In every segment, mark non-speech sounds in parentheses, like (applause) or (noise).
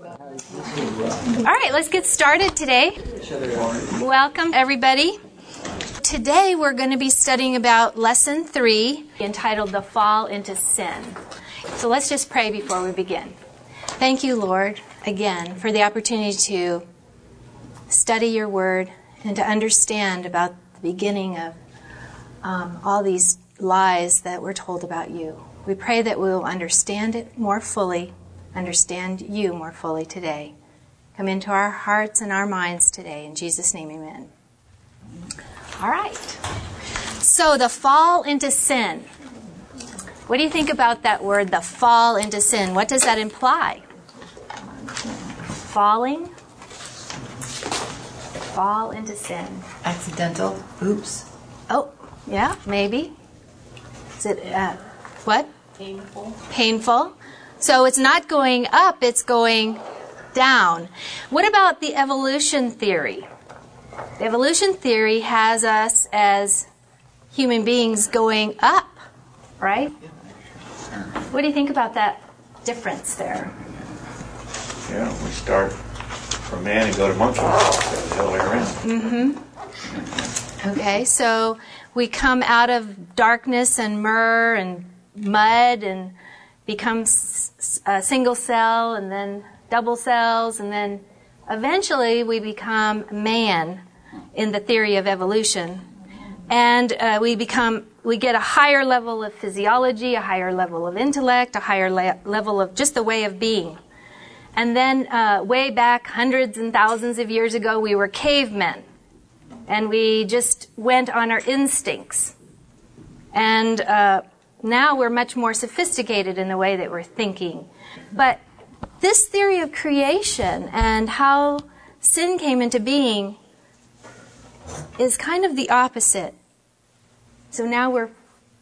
All right, let's get started today. Welcome, everybody. Today we're going to be studying about lesson three entitled The Fall into Sin. So let's just pray before we begin. Thank you, Lord, again, for the opportunity to study your word and to understand about the beginning of um, all these lies that we're told about you. We pray that we will understand it more fully, understand you more fully today. Come into our hearts and our minds today. In Jesus' name, amen. All right. So, the fall into sin. What do you think about that word, the fall into sin? What does that imply? Falling? Fall into sin. Accidental. Oops. Oh, yeah, maybe. Is it uh, what? Painful. Painful. So it's not going up, it's going down. What about the evolution theory? The evolution theory has us as human beings going up, right? What do you think about that difference there? Yeah, we start from man and go to monkey the other way around. Mm-hmm. Okay, so we come out of darkness and myrrh and mud and become a single cell and then double cells and then eventually we become man in the theory of evolution. And uh, we become, we get a higher level of physiology, a higher level of intellect, a higher le- level of just the way of being. And then, uh, way back hundreds and thousands of years ago, we were cavemen and we just went on our instincts. And uh, now we're much more sophisticated in the way that we're thinking. But this theory of creation and how sin came into being is kind of the opposite. So now we're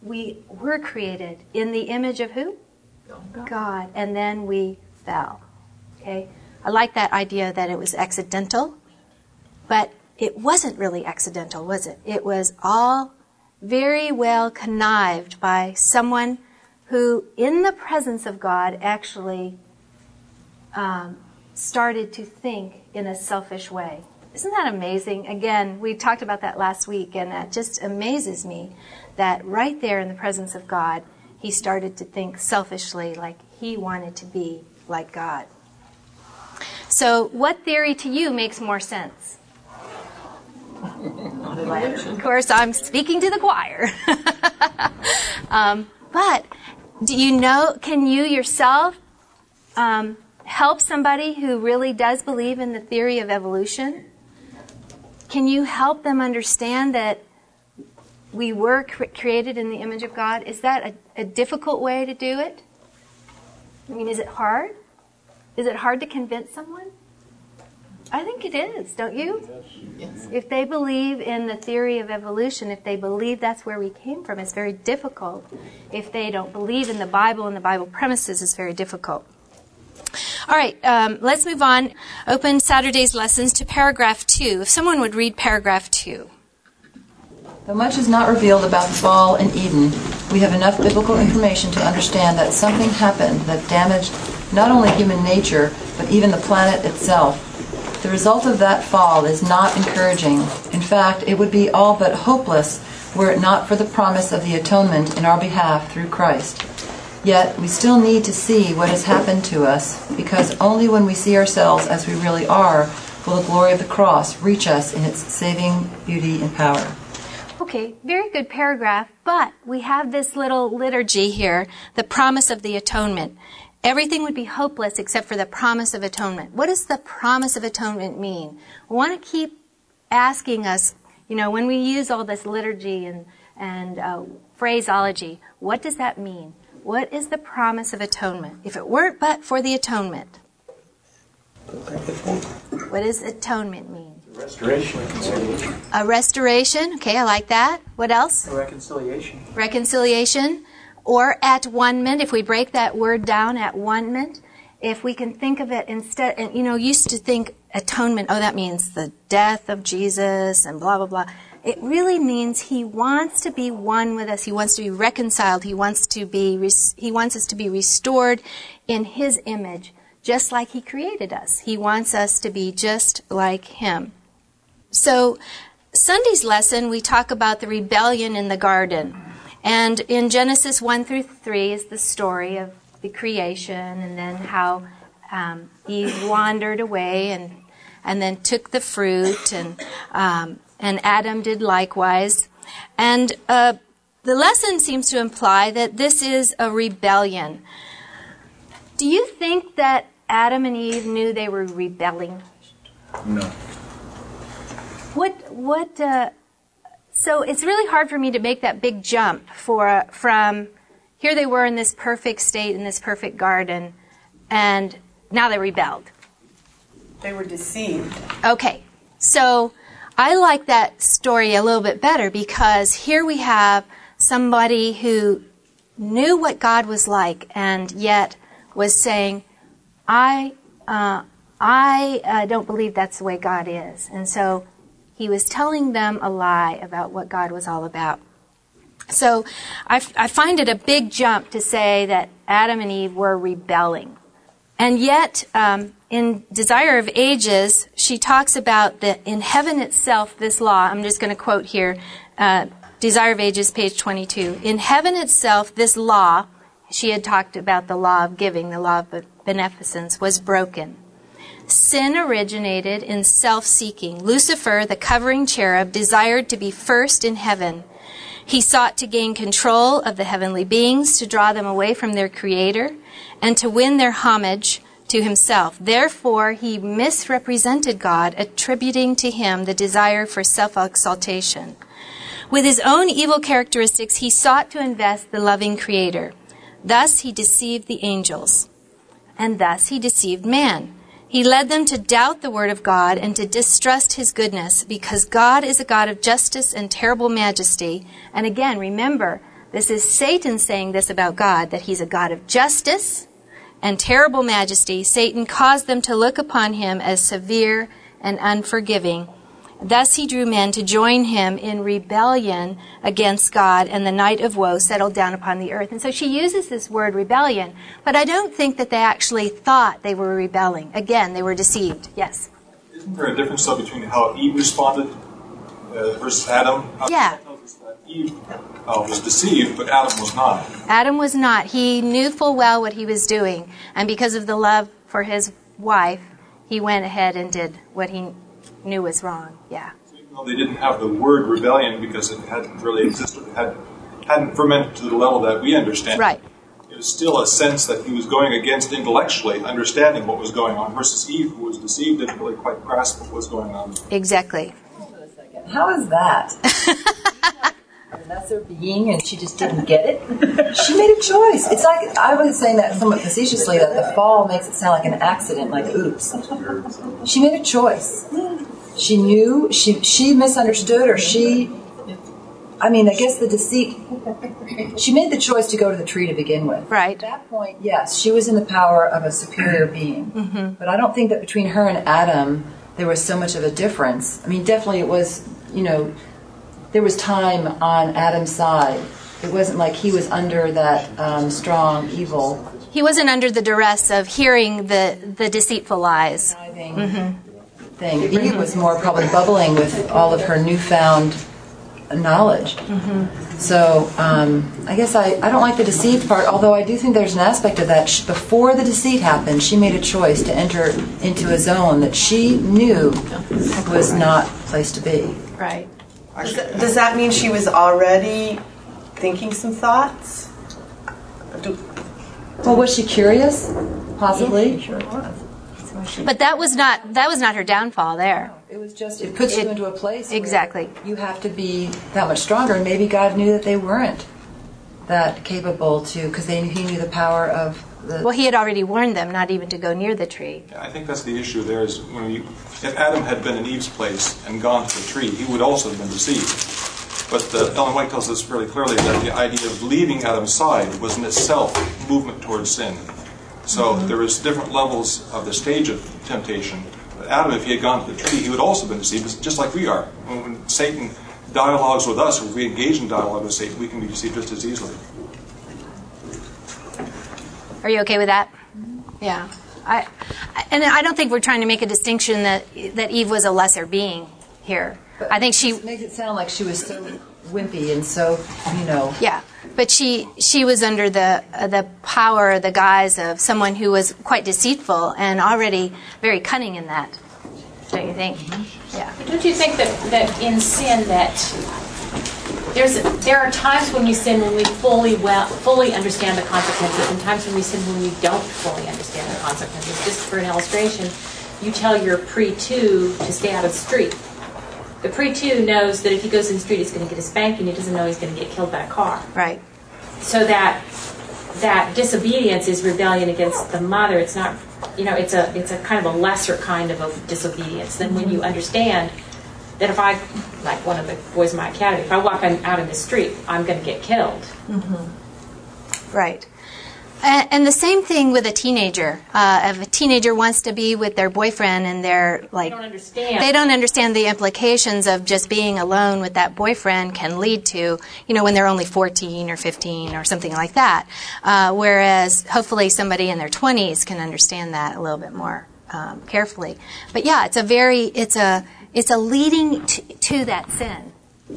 we were created in the image of who? God. And then we fell. Okay? I like that idea that it was accidental, but it wasn't really accidental, was it? It was all very well connived by someone who, in the presence of God, actually um, started to think in a selfish way. Isn't that amazing? Again, we talked about that last week, and that just amazes me that right there in the presence of God, he started to think selfishly, like he wanted to be like God. So, what theory to you makes more sense? Of course, I'm speaking to the choir. (laughs) um, but do you know, can you yourself um, help somebody who really does believe in the theory of evolution? Can you help them understand that we were cre- created in the image of God? Is that a, a difficult way to do it? I mean, is it hard? Is it hard to convince someone? I think it is, don't you? Yes. If they believe in the theory of evolution, if they believe that's where we came from, it's very difficult. If they don't believe in the Bible and the Bible premises, it's very difficult. All right, um, let's move on. Open Saturday's lessons to paragraph two. If someone would read paragraph two. Though much is not revealed about the fall in Eden, we have enough biblical information to understand that something happened that damaged not only human nature, but even the planet itself. The result of that fall is not encouraging. In fact, it would be all but hopeless were it not for the promise of the atonement in our behalf through Christ. Yet, we still need to see what has happened to us, because only when we see ourselves as we really are will the glory of the cross reach us in its saving beauty and power. Okay, very good paragraph, but we have this little liturgy here the promise of the atonement. Everything would be hopeless except for the promise of atonement. What does the promise of atonement mean? We want to keep asking us, you know, when we use all this liturgy and, and uh, phraseology, what does that mean? What is the promise of atonement? If it weren't but for the atonement, what does atonement mean? Restoration. A restoration. Okay, I like that. What else? Reconciliation. reconciliation, or at one-ment, if we break that word down at one-ment, if we can think of it instead, and you know, used to think atonement, oh, that means the death of Jesus and blah, blah, blah. It really means he wants to be one with us. He wants to be reconciled. He wants to be, he wants us to be restored in his image just like He created us. He wants us to be just like Him. So, Sunday's lesson, we talk about the rebellion in the garden. And in Genesis 1 through 3 is the story of the creation and then how um, Eve wandered away and, and then took the fruit, and, um, and Adam did likewise. And uh, the lesson seems to imply that this is a rebellion. Do you think that Adam and Eve knew they were rebelling? No. What what? Uh, so it's really hard for me to make that big jump for from here they were in this perfect state in this perfect garden, and now they rebelled. They were deceived. Okay, so I like that story a little bit better because here we have somebody who knew what God was like and yet was saying, I, uh, I uh, don't believe that's the way God is. And so he was telling them a lie about what God was all about. So I, f- I find it a big jump to say that Adam and Eve were rebelling. And yet, um, in Desire of Ages, she talks about that in heaven itself, this law, I'm just going to quote here, uh, Desire of Ages, page 22. In heaven itself, this law, she had talked about the law of giving, the law of beneficence, was broken. Sin originated in self seeking. Lucifer, the covering cherub, desired to be first in heaven. He sought to gain control of the heavenly beings, to draw them away from their Creator, and to win their homage to himself. Therefore, he misrepresented God, attributing to him the desire for self exaltation. With his own evil characteristics, he sought to invest the loving Creator. Thus, he deceived the angels, and thus he deceived man. He led them to doubt the word of God and to distrust his goodness because God is a God of justice and terrible majesty. And again, remember, this is Satan saying this about God, that he's a God of justice and terrible majesty. Satan caused them to look upon him as severe and unforgiving. Thus he drew men to join him in rebellion against God, and the night of woe settled down upon the earth. And so she uses this word rebellion, but I don't think that they actually thought they were rebelling. Again, they were deceived. Yes? Isn't there a difference, though, between how Eve responded uh, versus Adam? Yeah. Eve uh, was deceived, but Adam was not. Adam was not. He knew full well what he was doing, and because of the love for his wife, he went ahead and did what he knew was wrong. Yeah. Even though they didn't have the word rebellion because it hadn't really existed, it had, hadn't fermented to the level that we understand. Right. It was still a sense that he was going against intellectually understanding what was going on versus Eve, who was deceived, didn't really quite grasp what was going on. Exactly. How is that? (laughs) That's her being, and she just didn't get it. She made a choice. It's like I was saying that somewhat facetiously that the fall makes it sound like an accident, like oops. She made a choice. She knew she she misunderstood, or she. I mean, I guess the deceit. She made the choice to go to the tree to begin with. Right. At that point, yes, she was in the power of a superior being. Mm-hmm. But I don't think that between her and Adam there was so much of a difference. I mean, definitely it was. You know, there was time on Adam's side. It wasn't like he was under that um, strong evil He wasn't under the duress of hearing the, the deceitful lies. driving thing. Eve was more probably bubbling with all of her newfound knowledge. So um, I guess I, I don't like the deceived part, although I do think there's an aspect of that. Before the deceit happened, she made a choice to enter into a zone that she knew was not a place to be. Right. Does that, does that mean she was already thinking some thoughts? Do, Well, was she curious? Possibly. But that was not that was not her downfall there. It was just it puts you into a place where exactly. You have to be that much stronger, and maybe God knew that they weren't that capable to, because they He knew the power of the. Well, he had already warned them not even to go near the tree. Yeah, I think that's the issue there is when you, if Adam had been in Eve's place and gone to the tree, he would also have been deceived. But uh, Ellen White tells us fairly clearly that the idea of leaving Adam's side was in itself movement towards sin. So there was different levels of the stage of temptation. But Adam, if he had gone to the tree, he would also have been deceived, just like we are. When, when Satan dialogues with us, if we engage in dialogue with Satan, we can be deceived just as easily. Are you okay with that? Yeah. I, and I don't think we're trying to make a distinction that that Eve was a lesser being here. I think she, makes it sound like she was so wimpy and so, you know. yeah, but she she was under the uh, the power, the guise of someone who was quite deceitful and already very cunning in that. Don't you think? Yeah. Don't you think that, that in sin that there's there are times when we sin when we fully well fully understand the consequences, and times when we sin when we don't fully understand the consequences. Just for an illustration, you tell your pre two to stay out of the street. The pre two knows that if he goes in the street, he's going to get a spanking. He doesn't know he's going to get killed by a car. Right. So that that disobedience is rebellion against the mother. It's not, you know, it's a it's a kind of a lesser kind of a disobedience than when mm-hmm. you understand that if I, like one of the boys in my academy, if I walk out in the street, I'm going to get killed. Mm-hmm. Right. And, and the same thing with a teenager. Uh, if a teenager wants to be with their boyfriend and they're like, They don't understand. they don't understand the implications of just being alone with that boyfriend can lead to, you know, when they're only 14 or 15 or something like that. Uh, whereas hopefully somebody in their 20s can understand that a little bit more um, carefully. But yeah, it's a very, it's a, it's a leading to, to that sin.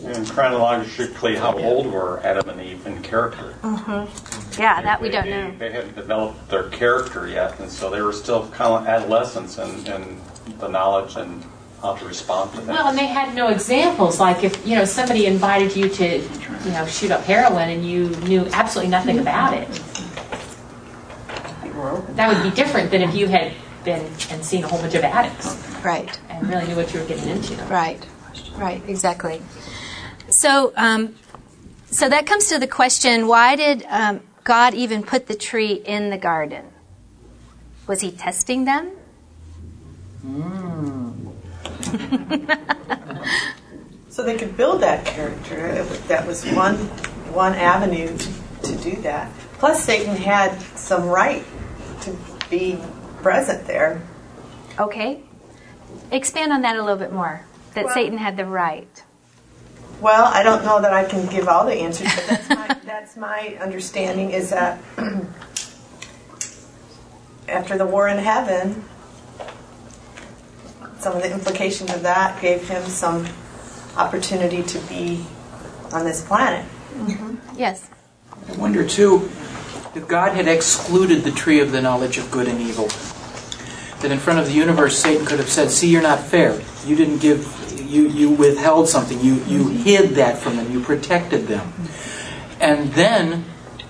And chronologically, how old were Adam and Eve in character? Mm-hmm. Yeah, that we They- don't they- know. They hadn't developed their character yet, and so they were still kind of adolescents in, in the knowledge and how to respond to things. Well, and they had no examples. Like if you know somebody invited you to, you know, shoot up heroin and you knew absolutely nothing about it. That would be different than if you had been and seen a whole bunch of addicts Right. and really knew what you were getting into. Right, right, exactly. So, um, so that comes to the question: Why did um, God even put the tree in the garden? Was He testing them? So they could build that character. That was one one avenue to, to do that. Plus, Satan had some right to be present there. Okay, expand on that a little bit more. That Well- Satan had the right. Well, I don't know that I can give all the answers, but that's my, (laughs) that's my understanding is that (clears throat) after the war in heaven, some of the implications of that gave him some opportunity to be on this planet. Mm-hmm. Yes. I wonder too if God had excluded the tree of the knowledge of good and evil. That in front of the universe, Satan could have said, "See, you're not fair. You didn't give. You you withheld something. You you hid that from them. You protected them." And then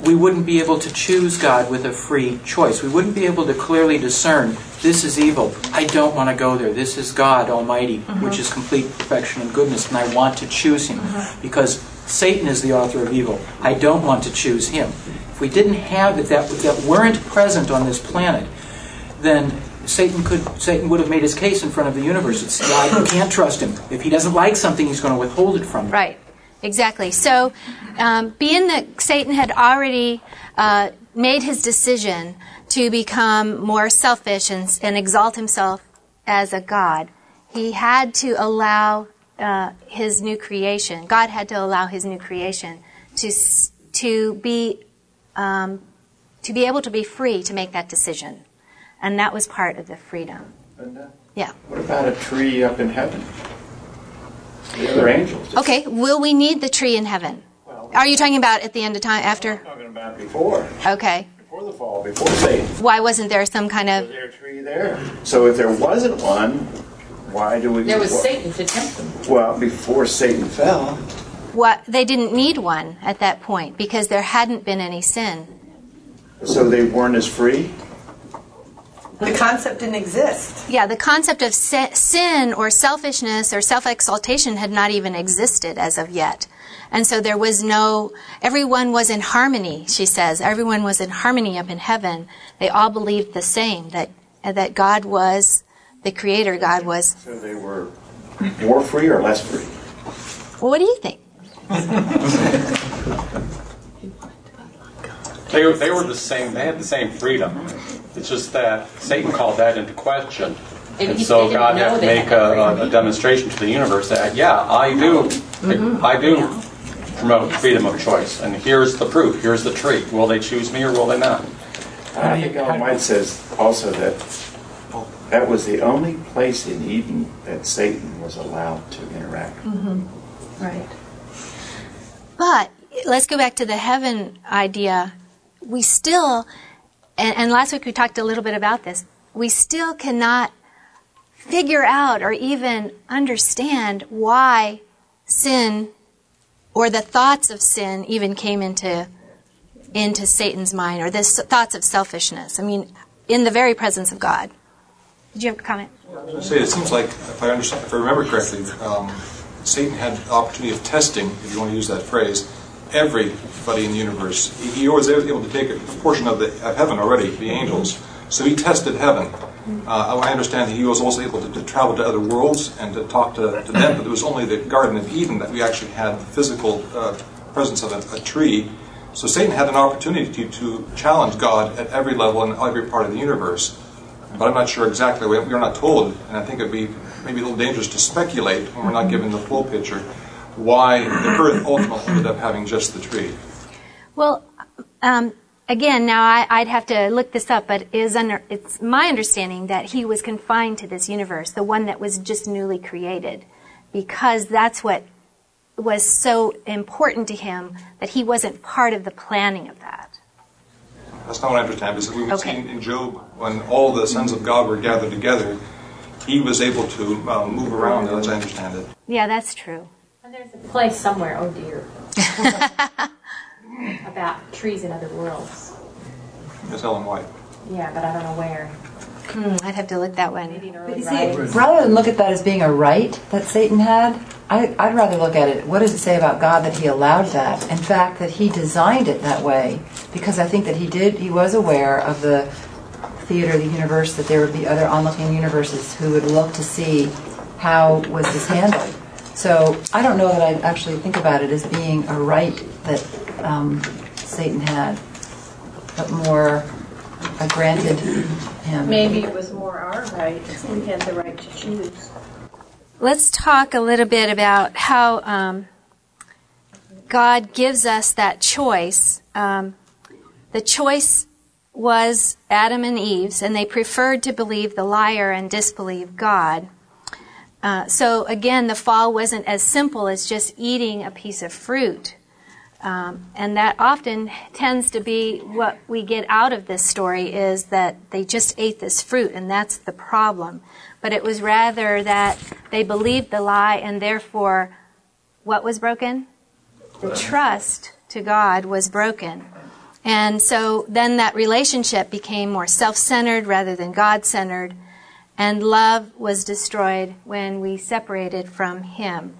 we wouldn't be able to choose God with a free choice. We wouldn't be able to clearly discern this is evil. I don't want to go there. This is God Almighty, mm-hmm. which is complete perfection and goodness, and I want to choose Him mm-hmm. because Satan is the author of evil. I don't want to choose Him. If we didn't have if that if that weren't present on this planet, then Satan could Satan would have made his case in front of the universe. It's God. You can't trust him. If he doesn't like something, he's going to withhold it from you. Right, exactly. So, um, being that Satan had already uh, made his decision to become more selfish and, and exalt himself as a god, he had to allow uh, his new creation. God had to allow his new creation to to be um, to be able to be free to make that decision, and that was part of the freedom. Linda, uh, Yeah. what about a tree up in heaven? The other angels. Okay. Will we need the tree in heaven? Well, Are you talking about at the end of time after? I'm talking about before, Okay. before the fall, before Satan. Why wasn't there some kind Was of there a tree there? So if there wasn't one, why do we? There was wha- Satan to tempt them. Well, before Satan fell, what they didn't need one at that point because there hadn't been any sin. so they weren't as free. The concept didn't exist. Yeah, the concept of sin or selfishness or self-exaltation had not even existed as of yet. And so there was no everyone was in harmony, she says. Everyone was in harmony up in heaven. They all believed the same that that God was the creator, God was. So they were more free or less free. Well, what do you think? They were, they were the same. They had the same freedom. It's just that Satan called that into question, And and so God had to make had a, a demonstration to the universe that yeah, I do, Mm-hmm. I do promote freedom of choice, and here's the proof. Here's the tree. Will they choose me or will they not? I think Ellen White says also that that was the only place in Eden that Satan was allowed to interact. Right. But let's go back to the heaven idea. We still, and, and last week we talked a little bit about this, we still cannot figure out or even understand why sin or the thoughts of sin even came into into Satan's mind or the thoughts of selfishness. I mean, in the very presence of God. Did you have a comment? I was going to say, it seems like, if I understand, if I remember correctly, um, Satan had the opportunity of testing, if you want to use that phrase, everybody in the universe. He, was able to take a portion of the of heaven already, the angels. So he tested heaven. Uh, I understand that he was also able to, to travel to other worlds and to talk to, to them, but it was only the Garden of Eden that we actually had the physical uh, presence of a, a tree. So Satan had an opportunity to challenge God at every level and every part of the universe but I'm not sure exactly. We- We're not told, and I think it'd be maybe a little dangerous to speculate when we're not given the full picture why the earth ultimately ended up having just the tree. Well, um, again, now I, I'd have to look this up, but it under, it's my understanding that he was confined to this universe, the one that was just newly created, because that's what was so important to him that he wasn't part of the planning of that. That's not what I understand, because we would see Okay. in Job, when all the sons of God were gathered together, he was able to um, move around, as I understand it. Yeah, that's true. And there's a place somewhere, oh dear, (laughs) about trees in other worlds. Miss Ellen White. Yeah, but I don't know where. Hmm, I'd have to look that one. Maybe But you see, rather than look at that as being a right that Satan had, I, I'd rather look at it. What does it say about God that He allowed that? In fact, that He designed it that way, because I think that He did. He was aware of the theater, of the universe, that there would be other onlooking universes who would look to see how was this handled. So I don't know that I actually think about it as being a right that um, Satan had, but more a granted him. Maybe it was more our right. We had the right to choose. Let's talk a little bit about how um, God gives us that choice. Um, the choice was Adam and Eve's, and they preferred to believe the liar and disbelieve God. Uh, so again, the fall wasn't as simple as just eating a piece of fruit. Um, and that often tends to be what we get out of this story is that they just ate this fruit, and that's the problem. But it was rather that they believed the lie, and therefore, what was broken? The trust to God was broken. And so then that relationship became more self centered rather than God centered, and love was destroyed when we separated from Him.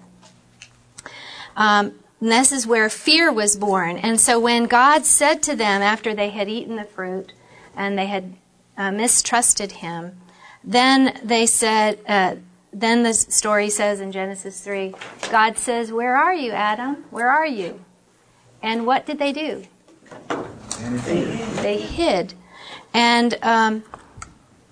Um, this is where fear was born. And so when God said to them after they had eaten the fruit and they had uh, mistrusted Him, then they said, uh, then the story says in Genesis 3, God says, Where are you, Adam? Where are you? And what did they do? They hid. And um,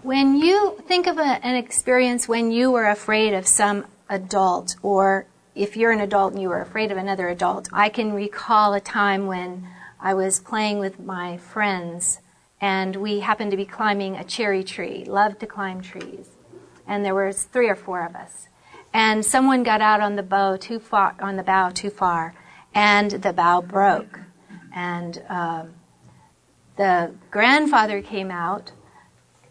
when you think of a, an experience when you were afraid of some adult, or if you're an adult and you were afraid of another adult, I can recall a time when I was playing with my friends and we happened to be climbing a cherry tree, loved to climb trees. And there was three or four of us. And someone got out on the bough too far, on the bough too far, and the bough broke. And um, the grandfather came out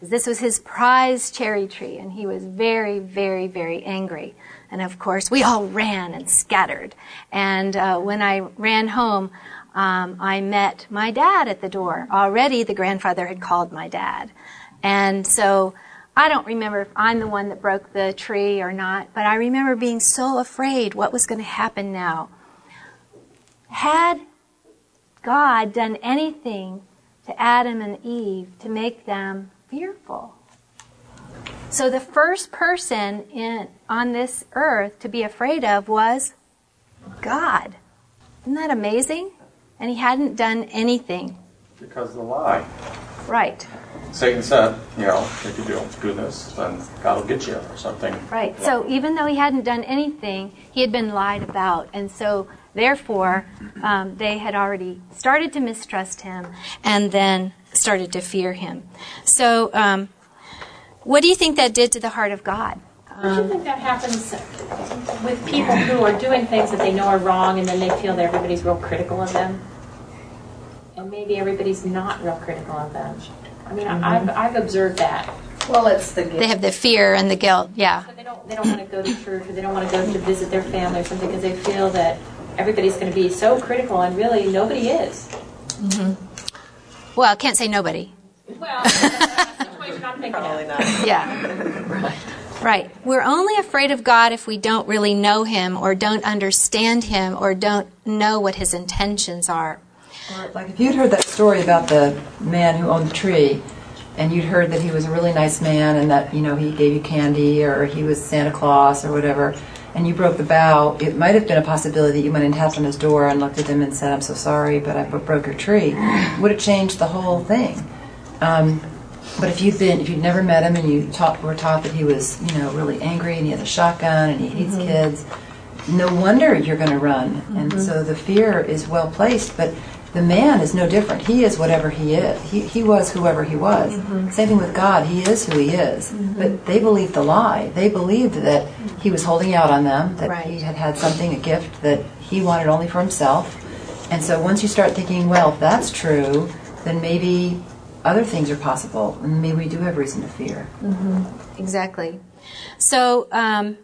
this was his prized cherry tree, and he was very, very, very angry. And of course, we all ran and scattered. And uh, when I ran home, um, I met my dad at the door. Already, the grandfather had called my dad. And so I don't remember if I'm the one that broke the tree or not, but I remember being so afraid what was going to happen now. Had God done anything to Adam and Eve to make them fearful. So the first person in on this earth to be afraid of was God. Isn't that amazing? And he hadn't done anything. Because of the lie. Right. Satan said, you know, if you don't do this, then God will get you or something. Right. So even though he hadn't done anything, he had been lied about. And so therefore, um, they had already started to mistrust him. And then started to fear him. So, um, what do you think that did to the heart of God? Don't you think that happens with people who are doing things that they know are wrong and then they feel that everybody's real critical of them? And maybe everybody's not real critical of them. I mean, Mm-hmm. I've, I've observed that. Well, it's the guilt. They have the fear and the guilt. Yeah. So they don't, they don't want to go to church or they don't want to go to visit their family or something because they feel that everybody's going to be so critical and really nobody is. Well, I can't say nobody. Well, (laughs) that's the situation I'm thinking Probably of. not. Yeah. Right. We're only afraid of God if we don't really know Him or don't understand Him or don't know what His intentions are. Or, Like if you'd heard that story about the man who owned the tree, and you'd heard that he was a really nice man and that you know he gave you candy or he was Santa Claus or whatever, and you broke the bough, it might have been a possibility that you went and tapped on his door and looked at him and said, "I'm so sorry, but I broke your tree." Would have changed the whole thing. Um, but if you'd been, if you'd never met him and you taught, were taught that he was, you know, really angry and he has a shotgun and he hates kids, no wonder you're going to run. And so the fear is well placed. But the man is no different. He is whatever he is. He, he was whoever he was. Mm-hmm. Same thing with God. He is who he is. Mm-hmm. But they believed the lie. They believed that he was holding out on them, that Right. he had had something, a gift that he wanted only for himself. And so once you start thinking, well, if that's true, then maybe other things are possible, and maybe we do have reason to fear. Mm-hmm. Exactly. So, um,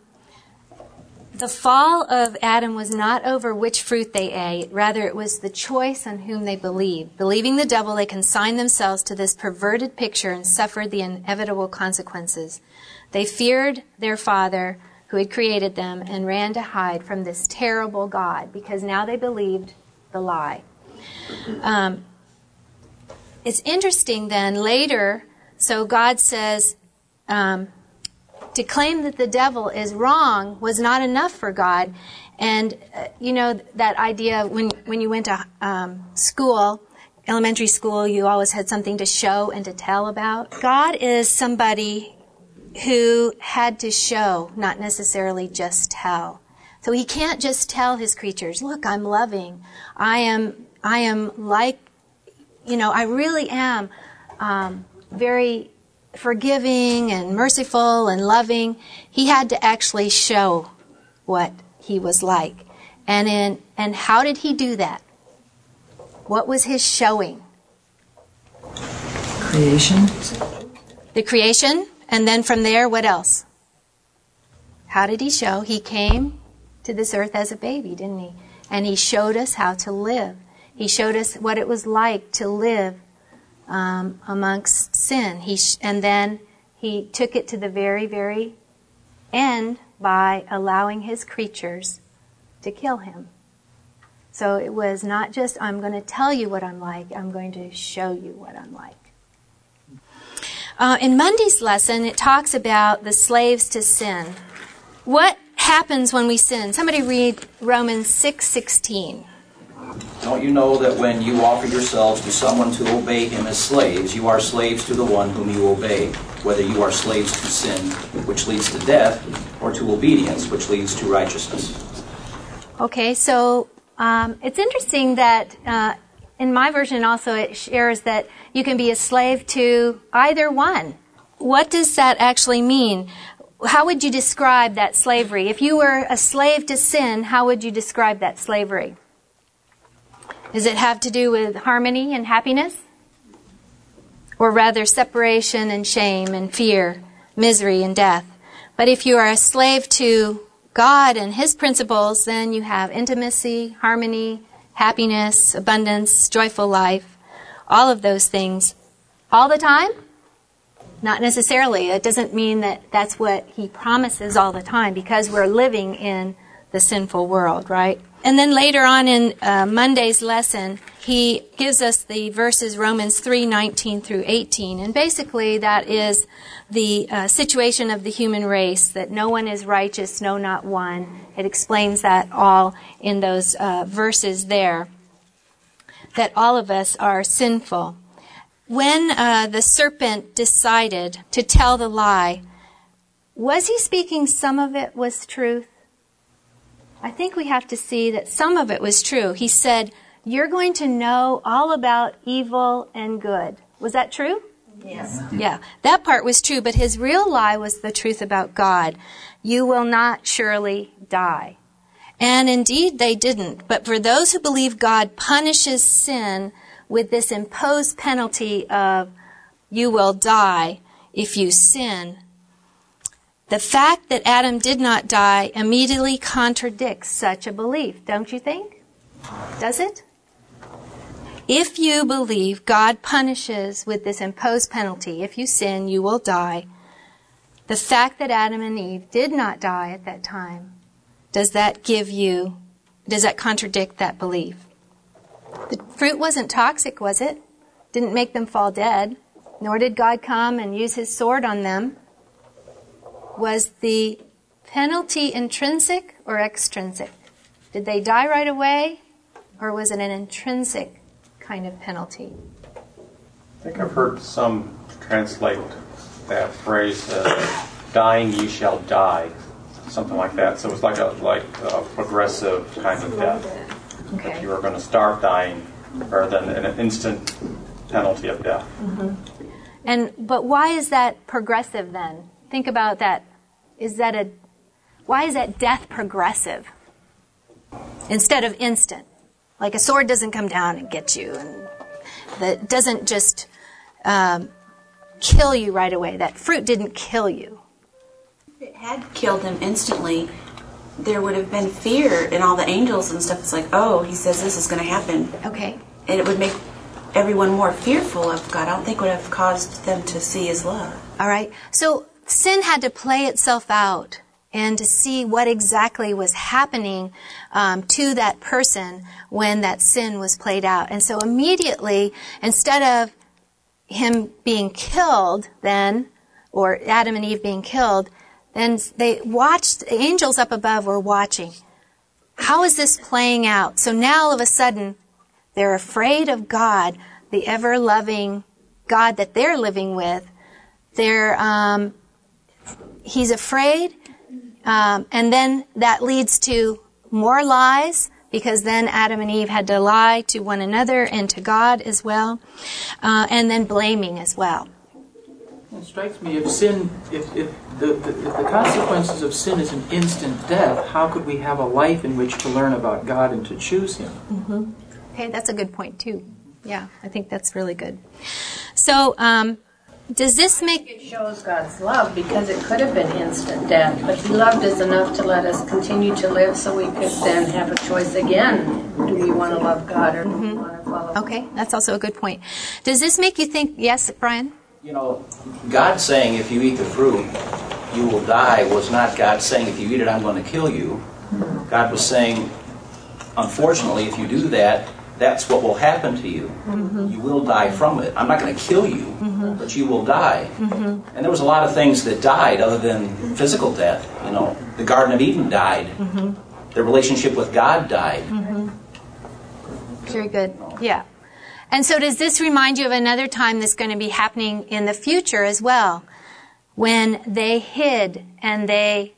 the fall of Adam was not over which fruit they ate, rather, it was the choice on whom they believed. Believing the devil, they consigned themselves to this perverted picture and suffered the inevitable consequences. They feared their father who had created them and ran to hide from this terrible God because now they believed the lie. Um, it's interesting then later, so God says, um, to claim that the devil is wrong was not enough for God. And, uh, you know, that idea when, when you went to um, school, elementary school, you always had something to show and to tell about. God is somebody who had to show, not necessarily just tell. So he can't just tell his creatures, look, I'm loving. I am, I am like, you know, I really am um, very forgiving and merciful and loving. He had to actually show what he was like. And in, and how did he do that? What was his showing? Creation. The creation, and then from there, what else? How did he show? He came to this earth as a baby, didn't he? And he showed us how to live. He showed us what it was like to live um, amongst sin. He sh- and then he took it to the very, very end by allowing his creatures to kill him. So it was not just, I'm going to tell you what I'm like, I'm going to show you what I'm like. Uh, in Monday's lesson, it talks about the slaves to sin. What happens when we sin? Somebody read Romans 6:16. Don't you know that when you offer yourselves to someone to obey him as slaves, you are slaves to the one whom you obey, whether you are slaves to sin, which leads to death, or to obedience, which leads to righteousness? Okay, so um, it's interesting that uh, in my version also it shares that you can be a slave to either one. What does that actually mean? How would you describe that slavery? If you were a slave to sin, how would you describe that slavery? Does it have to do with harmony and happiness? Or rather separation and shame and fear, misery and death? But if you are a slave to God and His principles, then you have intimacy, harmony, happiness, abundance, joyful life, all of those things all the time? Not necessarily. It doesn't mean that that's what He promises all the time because we're living in the sinful world, right? And then later on in uh, Monday's lesson, he gives us the verses Romans 3 19 through 18. And basically, that is the uh, situation of the human race that no one is righteous, no, not one. It explains that all in those uh, verses there. That all of us are sinful. When uh, the serpent decided to tell the lie, was he speaking some of it was truth? I think we have to see that some of it was true. He said, You're going to know all about evil and good. Was that true? Yes. Yeah, that part was true, but his real lie was the truth about God. You will not surely die. And indeed, they didn't. But for those who believe God punishes sin with this imposed penalty of you will die if you sin, the fact that Adam did not die immediately contradicts such a belief, don't you think? Does it? If you believe God punishes with this imposed penalty, if you sin, you will die, the fact that Adam and Eve did not die at that time, does that give you, does that contradict that belief? The fruit wasn't toxic, was it? Didn't make them fall dead, nor did God come and use his sword on them. Was the penalty intrinsic or extrinsic? Did they die right away, or was it an intrinsic kind of penalty? I think I've heard some translate that phrase as "dying ye shall die," something like that. So it's like a like a progressive kind of death. Okay. That you were going to start dying rather than an instant penalty of death. Mm-hmm. And but why is that progressive then? Think about that. Is that a why is that death progressive instead of instant? Like a sword doesn't come down and get you, and that doesn't just um, kill you right away. That fruit didn't kill you. If it had killed him instantly, there would have been fear in all the angels and stuff. It's like, oh, he says this is going to happen. Okay. And it would make everyone more fearful of God. I don't think it would have caused them to see his love. All right. So sin had to play itself out and to see what exactly was happening um, to that person when that sin was played out. And so immediately, instead of him being killed, then, or Adam and Eve being killed, then they watched, the angels up above were watching. How is this playing out? So now all of a sudden, they're afraid of God, the ever loving God that they're living with. They're, um, he's afraid, um, and then that leads to more lies because then Adam and Eve had to lie to one another and to God as well, uh, and then blaming as well. It strikes me if sin, if, if, the, the, if the consequences of sin is an instant death, how could we have a life in which to learn about God and to choose Him? Mm-hmm. Okay, that's a good point too. Yeah, I think that's really good. So, um, does this make It shows God's love because it could have been instant death, but He loved us enough to let us continue to live so we could then have a choice again. Do we want to love God or do we mm-hmm. want to follow? Okay, that's also a good point. Does this make you think? Yes, Brian. You know, God saying if you eat the fruit, you will die was not God saying if you eat it, I'm going to kill you. Mm-hmm. God was saying, unfortunately, if you do that, that's what will happen to you. Mm-hmm. You will die from it. I'm not going to kill you, mm-hmm. but you will die. Mm-hmm. And there was a lot of things that died other than physical death. You know, the Garden of Eden died. The relationship with God died. Very good. Yeah. And so, does this remind you of another time that's going to be happening in the future as well? When they hid and they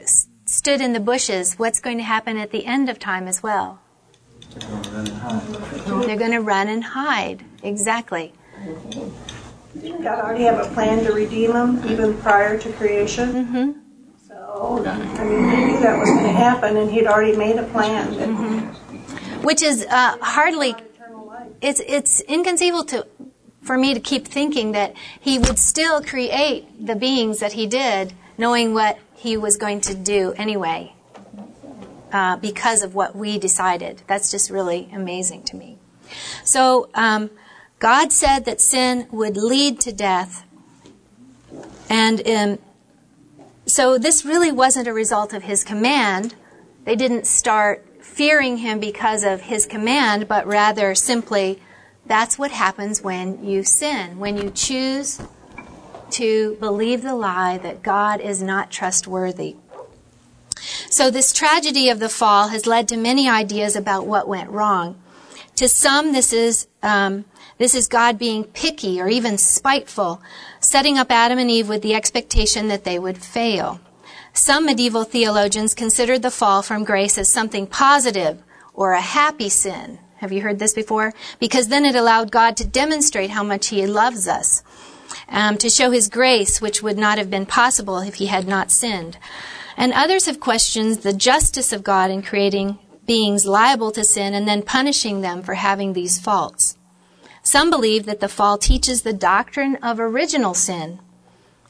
s- stood in the bushes, what's going to happen at the end of time as well? They're going to run and hide. Exactly. Didn't God already have a plan to redeem them even prior to creation? Mm-hmm. So, I mean, he knew that was going to happen and he'd already made a plan. that- Mm-hmm. Which is uh, hardly. It's it's inconceivable to for me to keep thinking that he would still create the beings that he did, knowing what he was going to do anyway, uh, because of what we decided. That's just really amazing to me. So um, God said that sin would lead to death, and um, so this really wasn't a result of his command. They didn't start fearing him because of his command, but rather simply that's what happens when you sin, when you choose to believe the lie that God is not trustworthy. So this tragedy of the fall has led to many ideas about what went wrong. To some, this is um, this is God being picky or even spiteful, setting up Adam and Eve with the expectation that they would fail. Some medieval theologians considered the fall from grace as something positive or a happy sin. Have you heard this before? Because then it allowed God to demonstrate how much He loves us, um, to show His grace, which would not have been possible if He had not sinned. And others have questioned the justice of God in creating beings liable to sin and then punishing them for having these faults. Some believe that the fall teaches the doctrine of original sin,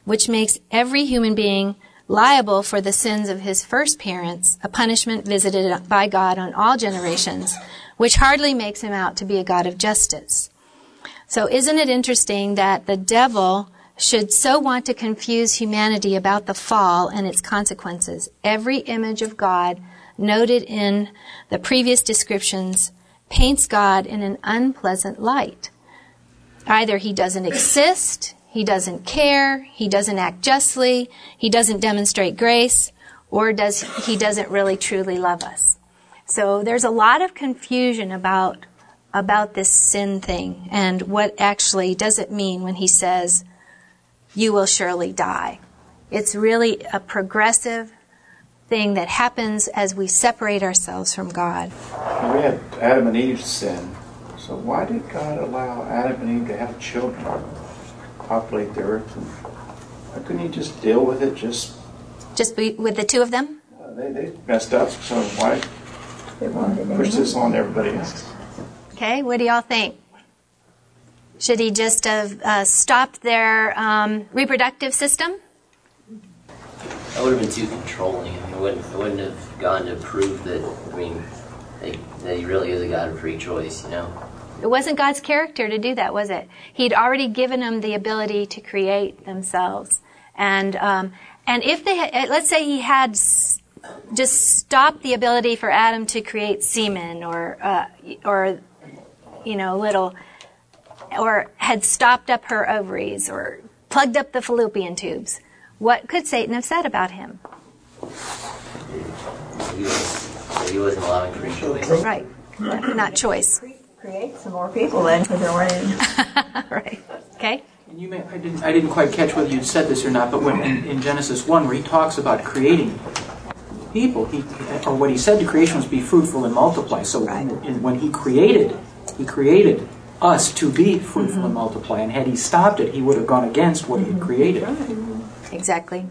which makes every human being liable for the sins of his first parents, a punishment visited by God on all generations, which hardly makes him out to be a God of justice. So isn't it interesting that the devil should so want to confuse humanity about the fall and its consequences? Every image of God noted in the previous descriptions paints God in an unpleasant light. Either he doesn't exist, he doesn't care, he doesn't act justly, he doesn't demonstrate grace, or does he doesn't really truly love us. So there's a lot of confusion about about this sin thing and what actually does it mean when he says you will surely die. It's really a progressive thing that happens as we separate ourselves from God. We had Adam and Eve's sin. So why did God allow Adam and Eve to have children, populate the earth? And why couldn't He just deal with it? Just just be, with the two of them. Uh, they, they messed up. So why push this on everybody else? Okay, what do y'all think? Should he just have uh, stopped their um, reproductive system? That would have been too controlling. I wouldn't, it wouldn't have gone to prove that, I mean, that, that he really is a God of free choice, you know? It wasn't God's character to do that, was it? He'd already given them the ability to create themselves. And, um, and if they, had, let's say he had just stopped the ability for Adam to create semen or, uh, or, you know, little, or had stopped up her ovaries or plugged up the fallopian tubes what could Satan have said about him? He, was, he wasn't allowing free choice. Right. Not choice. Create some more people then, because there weren't any. (laughs) right. Okay. And you may, I didn't, I didn't quite catch whether you said this or not, but when in, in Genesis one, where he talks about creating people, he or what he said to creation was be fruitful and multiply. So right. in, when he created, he created us to be fruitful mm-hmm. and multiply. And had he stopped it, he would have gone against what he had created. Exactly.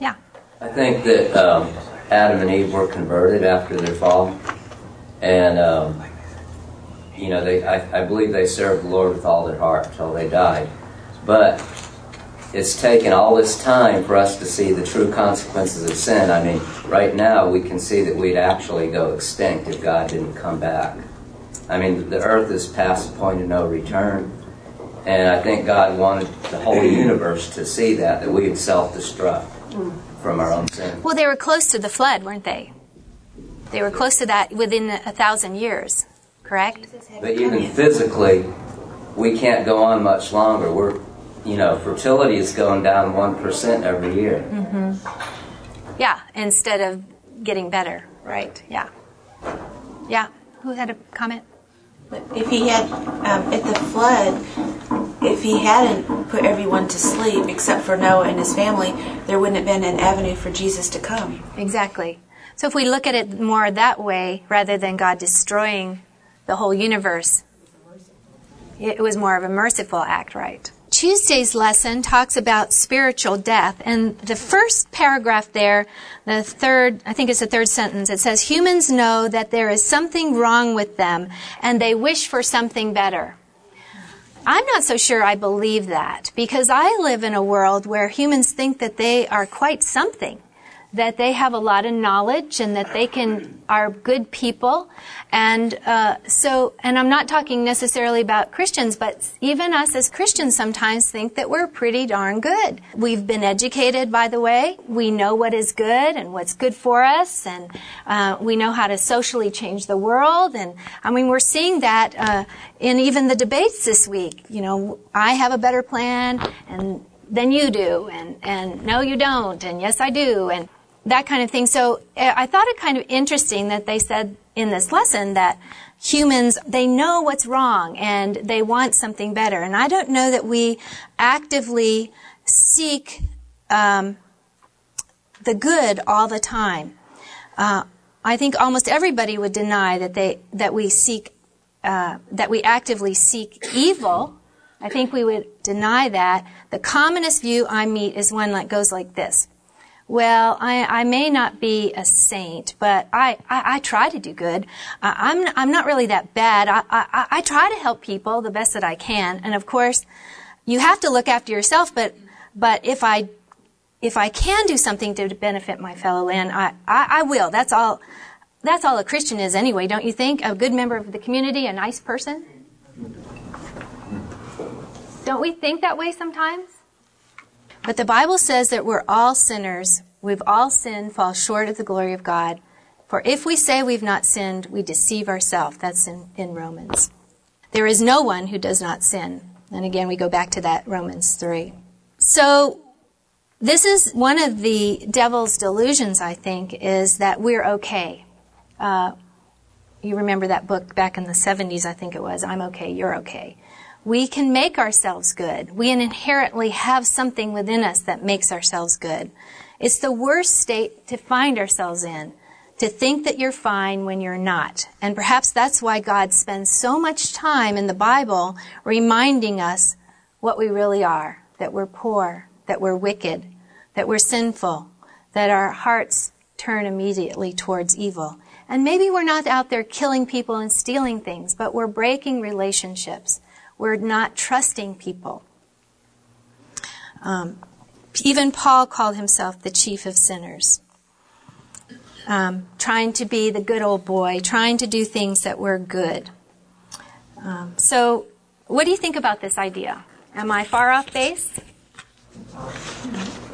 Yeah. I think that um, Adam and Eve were converted after their fall, and um, you know, they I, I believe they served the Lord with all their heart until they died. But it's taken all this time for us to see the true consequences of sin. I mean, right now we can see that we'd actually go extinct if God didn't come back. I mean, the earth is past the point of no return. And I think God wanted the whole universe to see that, that we would self destruct from our own sin. Well, they were close to the flood, weren't they? They were close to that within a thousand years, correct? But even physically, we can't go on much longer. We're, you know, fertility is going down 1% every year. Mm-hmm. Yeah, instead of getting better, right? Yeah. Yeah. Who had a comment? If he had, um, at the flood, if he hadn't put everyone to sleep except for Noah and his family, there wouldn't have been an avenue for Jesus to come. Exactly. So if we look at it more that way, rather than God destroying the whole universe, it was more of a merciful act, right? Tuesday's lesson talks about spiritual death. And the first paragraph there, the third, I think it's the third sentence, it says, Humans know that there is something wrong with them and they wish for something better. I'm not so sure I believe that because I live in a world where humans think that they are quite something that they have a lot of knowledge and that they can are good people. And uh, so and i'm not talking necessarily about christians but even us as christians sometimes think that we're pretty darn good. We've been educated by the way. We know what is good and what's good for us and uh, we know how to socially change the world. And i mean we're seeing that uh, in even the debates this week. You know i have a better plan and than you do and and no you don't and yes i do and that kind of thing. So eh, I thought it kind of interesting that they said in this lesson that humans, they know what's wrong and they want something better. And I don't know that we actively seek um, the good all the time. Uh, I think almost everybody would deny that they that we seek uh, that we actively seek evil, I think we would deny that. The commonest view I meet is one that goes like this. Well, I, I may not be a saint, but I, I, I try to do good. I, I'm, I'm not really that bad. I, I, I try to help people the best that I can. And of course, you have to look after yourself, but, but if I, if I can do something to benefit my fellow man, I, I, I will. That's all, that's all a Christian is anyway, don't you think? A good member of the community, a nice person? Don't we think that way sometimes? But the Bible says that we're all sinners. We've all sinned, fall short of the glory of God. For if we say we've not sinned, we deceive ourselves. That's in, in Romans. There is no one who does not sin. And again, we go back to that Romans 3. So, this is one of the devil's delusions, I think, is that we're okay. Uh, you remember that book back in the 70s, I think it was, I'm okay, you're okay we can make ourselves good. We inherently have something within us that makes ourselves good. It's the worst state to find ourselves in, to think that you're fine when you're not. And perhaps that's why God spends so much time in the Bible reminding us what we really are, that we're poor, that we're wicked, that we're sinful, that our hearts turn immediately towards evil. And maybe we're not out there killing people and stealing things, but we're breaking relationships. We're not trusting people. Um, even Paul called himself the chief of sinners. Um, trying to be the good old boy, trying to do things that were good. Um, so, what do you think about this idea? Am I far off base?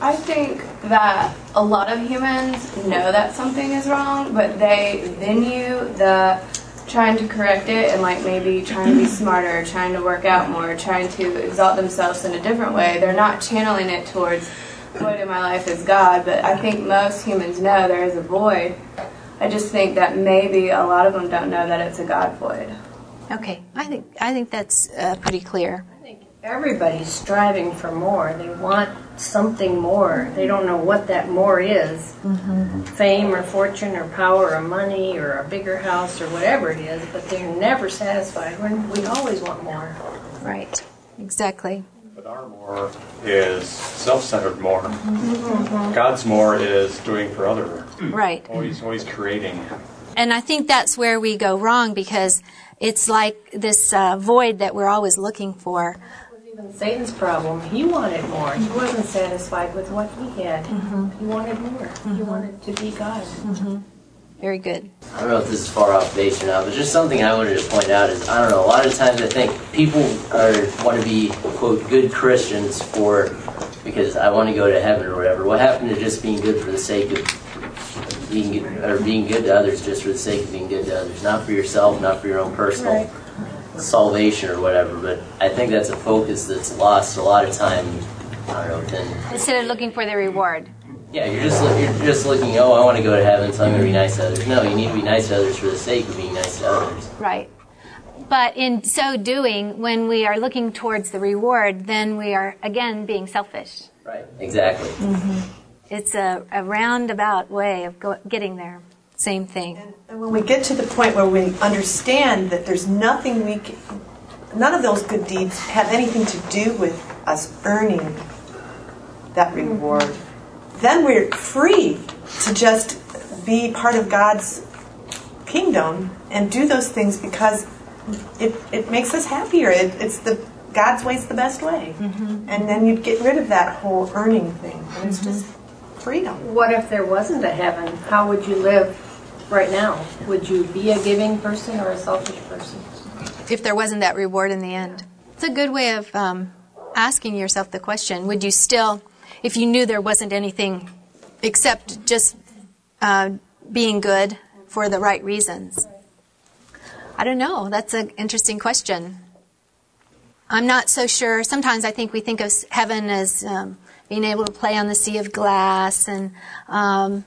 I think that a lot of humans know that something is wrong, but they venue the trying to correct it and like maybe trying to be smarter, trying to work out more, trying to exalt themselves in a different way. They're not channeling it towards what in my life is God, but I think most humans know there is a void. I just think that maybe a lot of them don't know that it's a God void. Okay, I think I think that's uh, pretty clear. I think everybody's striving for more. They want something more. They don't know what that more is mm-hmm. fame or fortune or power or money or a bigger house or whatever it is, but they're never satisfied. we always want more. Right, exactly. But our more is self centered more. Mm-hmm. God's more is doing for other. Right. Always, always creating. And I think that's where we go wrong because it's like this uh, void that we're always looking for even Satan's problem. He wanted more. He wasn't satisfied with what he had. Mm-hmm. He wanted more. Mm-hmm. He wanted to be God. Mm-hmm. Very good. I don't know if this is far off base or not, but just something I wanted to point out is I don't know. A lot of times I think people are want to be quote good Christians for because I want to go to heaven or whatever. What happened to just being good for the sake of being good, or being good to others just for the sake of being good to others, not for yourself, not for your own personal. Right salvation or whatever, but I think that's a focus that's lost a lot of time. I don't know. Then instead of looking for the reward. Yeah, you're just you're just looking. Oh, I want to go to heaven, so I'm going to be nice to others. No, you need to be nice to others for the sake of being nice to others. Right. But in so doing, when we are looking towards the reward, then we are again being selfish. Right. Exactly. Mm-hmm. It's a, a roundabout way of go- getting there. Same thing. And, and, when we get to the point where we understand that there's nothing we can, none of those good deeds have anything to do with us earning that reward, mm-hmm. then we're free to just be part of God's kingdom and do those things because it, it makes us happier. It, it's the God's way is the best way. Mm-hmm. And then you'd get rid of that whole earning thing. And it's mm-hmm. just freedom. What if there wasn't a heaven? How would you live right now? Would you be a giving person or a selfish person? If there wasn't that reward in the end. It's a good way of um, asking yourself the question would you still, if you knew there wasn't anything except just uh, being good for the right reasons? I don't know. That's an interesting question. I'm not so sure. Sometimes I think we think of heaven as um, being able to play on the sea of glass and um,